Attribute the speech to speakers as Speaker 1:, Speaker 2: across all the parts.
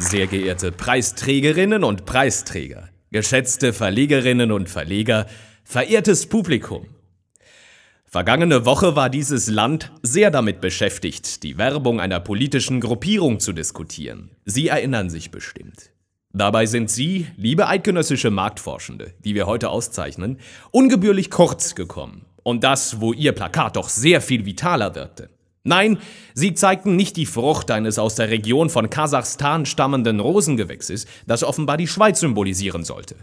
Speaker 1: Sehr geehrte Preisträgerinnen und Preisträger, geschätzte Verlegerinnen und Verleger, verehrtes Publikum. Vergangene Woche war dieses Land sehr damit beschäftigt, die Werbung einer politischen Gruppierung zu diskutieren. Sie erinnern sich bestimmt. Dabei sind Sie, liebe eidgenössische Marktforschende, die wir heute auszeichnen, ungebührlich kurz gekommen. Und das, wo Ihr Plakat doch sehr viel vitaler wirkte. Nein, sie zeigten nicht die Frucht eines aus der Region von Kasachstan stammenden Rosengewächses, das offenbar die Schweiz symbolisieren sollte.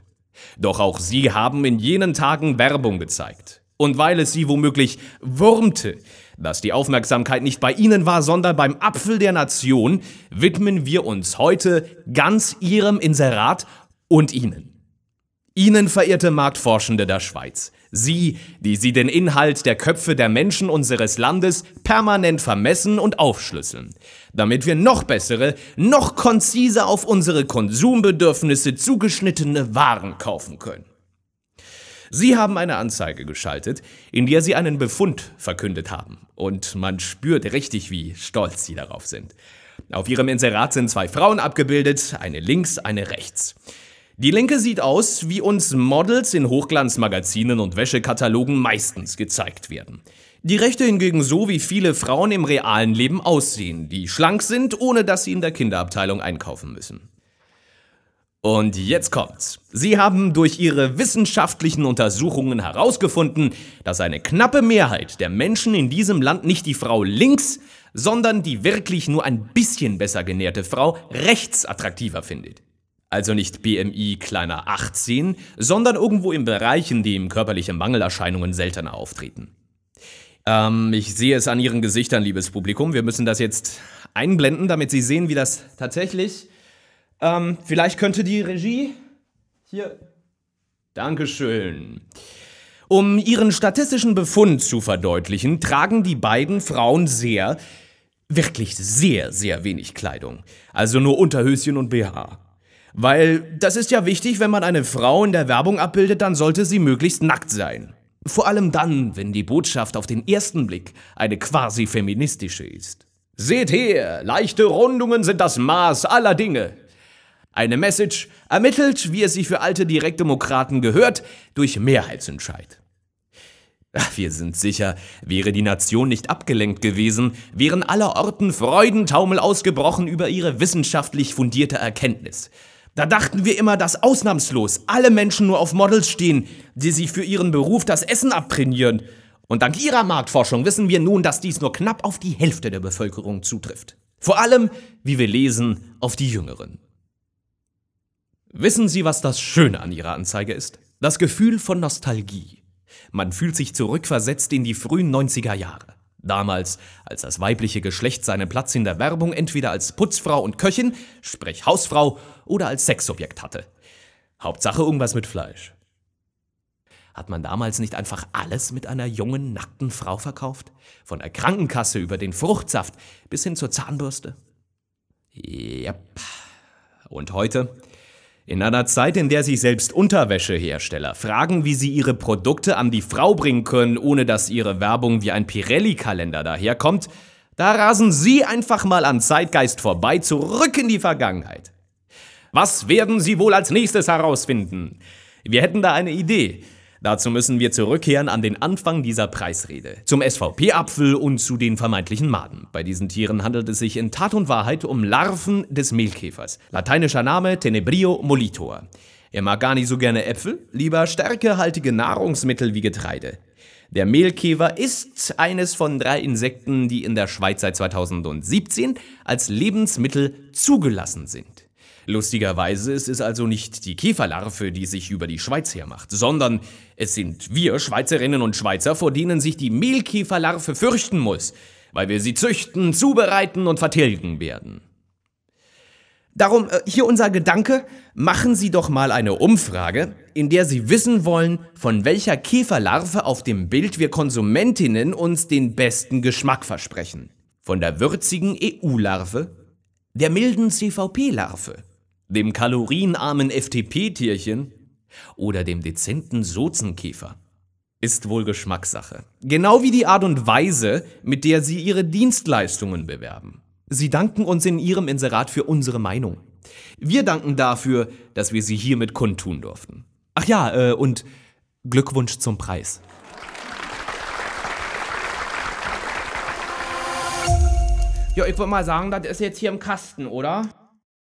Speaker 1: Doch auch sie haben in jenen Tagen Werbung gezeigt. Und weil es sie womöglich wurmte, dass die Aufmerksamkeit nicht bei ihnen war, sondern beim Apfel der Nation, widmen wir uns heute ganz ihrem Inserat und ihnen. Ihnen, verehrte Marktforschende der Schweiz, Sie, die Sie den Inhalt der Köpfe der Menschen unseres Landes permanent vermessen und aufschlüsseln, damit wir noch bessere, noch konziser auf unsere Konsumbedürfnisse zugeschnittene Waren kaufen können. Sie haben eine Anzeige geschaltet, in der Sie einen Befund verkündet haben. Und man spürt richtig, wie stolz Sie darauf sind. Auf Ihrem Inserat sind zwei Frauen abgebildet, eine links, eine rechts. Die linke sieht aus, wie uns Models in Hochglanzmagazinen und Wäschekatalogen meistens gezeigt werden. Die rechte hingegen so, wie viele Frauen im realen Leben aussehen, die schlank sind, ohne dass sie in der Kinderabteilung einkaufen müssen. Und jetzt kommt's. Sie haben durch Ihre wissenschaftlichen Untersuchungen herausgefunden, dass eine knappe Mehrheit der Menschen in diesem Land nicht die Frau links, sondern die wirklich nur ein bisschen besser genährte Frau rechts attraktiver findet. Also nicht BMI kleiner 18, sondern irgendwo im Bereich, in dem körperliche Mangelerscheinungen seltener auftreten. Ähm, ich sehe es an Ihren Gesichtern, liebes Publikum. Wir müssen das jetzt einblenden, damit Sie sehen, wie das tatsächlich. Ähm, vielleicht könnte die Regie hier. Dankeschön. Um ihren statistischen Befund zu verdeutlichen, tragen die beiden Frauen sehr, wirklich sehr, sehr wenig Kleidung. Also nur Unterhöschen und BH. Weil das ist ja wichtig, wenn man eine Frau in der Werbung abbildet, dann sollte sie möglichst nackt sein. Vor allem dann, wenn die Botschaft auf den ersten Blick eine quasi feministische ist. Seht her, leichte Rundungen sind das Maß aller Dinge. Eine Message ermittelt, wie es sich für alte Direktdemokraten gehört, durch Mehrheitsentscheid. Wir sind sicher, wäre die Nation nicht abgelenkt gewesen, wären allerorten Freudentaumel ausgebrochen über ihre wissenschaftlich fundierte Erkenntnis. Da dachten wir immer, dass ausnahmslos alle Menschen nur auf Models stehen, die sich für ihren Beruf das Essen abtrainieren. Und dank ihrer Marktforschung wissen wir nun, dass dies nur knapp auf die Hälfte der Bevölkerung zutrifft. Vor allem, wie wir lesen, auf die Jüngeren. Wissen Sie, was das Schöne an Ihrer Anzeige ist? Das Gefühl von Nostalgie. Man fühlt sich zurückversetzt in die frühen 90er Jahre. Damals, als das weibliche Geschlecht seinen Platz in der Werbung entweder als Putzfrau und Köchin, sprich Hausfrau, oder als Sexobjekt hatte. Hauptsache irgendwas mit Fleisch. Hat man damals nicht einfach alles mit einer jungen, nackten Frau verkauft? Von der Krankenkasse über den Fruchtsaft bis hin zur Zahnbürste? Yep. Und heute? In einer Zeit, in der sich selbst Unterwäschehersteller fragen, wie sie ihre Produkte an die Frau bringen können, ohne dass ihre Werbung wie ein Pirelli-Kalender daherkommt, da rasen sie einfach mal an Zeitgeist vorbei, zurück in die Vergangenheit. Was werden sie wohl als nächstes herausfinden? Wir hätten da eine Idee. Dazu müssen wir zurückkehren an den Anfang dieser Preisrede, zum SVP-Apfel und zu den vermeintlichen Maden. Bei diesen Tieren handelt es sich in Tat und Wahrheit um Larven des Mehlkäfers. Lateinischer Name Tenebrio molitor. Er mag gar nicht so gerne Äpfel, lieber stärkehaltige Nahrungsmittel wie Getreide. Der Mehlkäfer ist eines von drei Insekten, die in der Schweiz seit 2017 als Lebensmittel zugelassen sind. Lustigerweise ist es also nicht die Käferlarve, die sich über die Schweiz hermacht, sondern es sind wir Schweizerinnen und Schweizer, vor denen sich die Mehlkäferlarve fürchten muss, weil wir sie züchten, zubereiten und vertilgen werden. Darum äh, hier unser Gedanke, machen Sie doch mal eine Umfrage, in der Sie wissen wollen, von welcher Käferlarve auf dem Bild wir Konsumentinnen uns den besten Geschmack versprechen. Von der würzigen EU-Larve, der milden CVP-Larve dem kalorienarmen FTP-Tierchen oder dem dezenten Sozenkäfer. Ist wohl Geschmackssache. Genau wie die Art und Weise, mit der Sie Ihre Dienstleistungen bewerben. Sie danken uns in Ihrem Inserat für unsere Meinung. Wir danken dafür, dass wir sie hiermit kundtun durften. Ach ja, äh, und Glückwunsch zum Preis.
Speaker 2: Ja, ich würde mal sagen, das ist jetzt hier im Kasten, oder?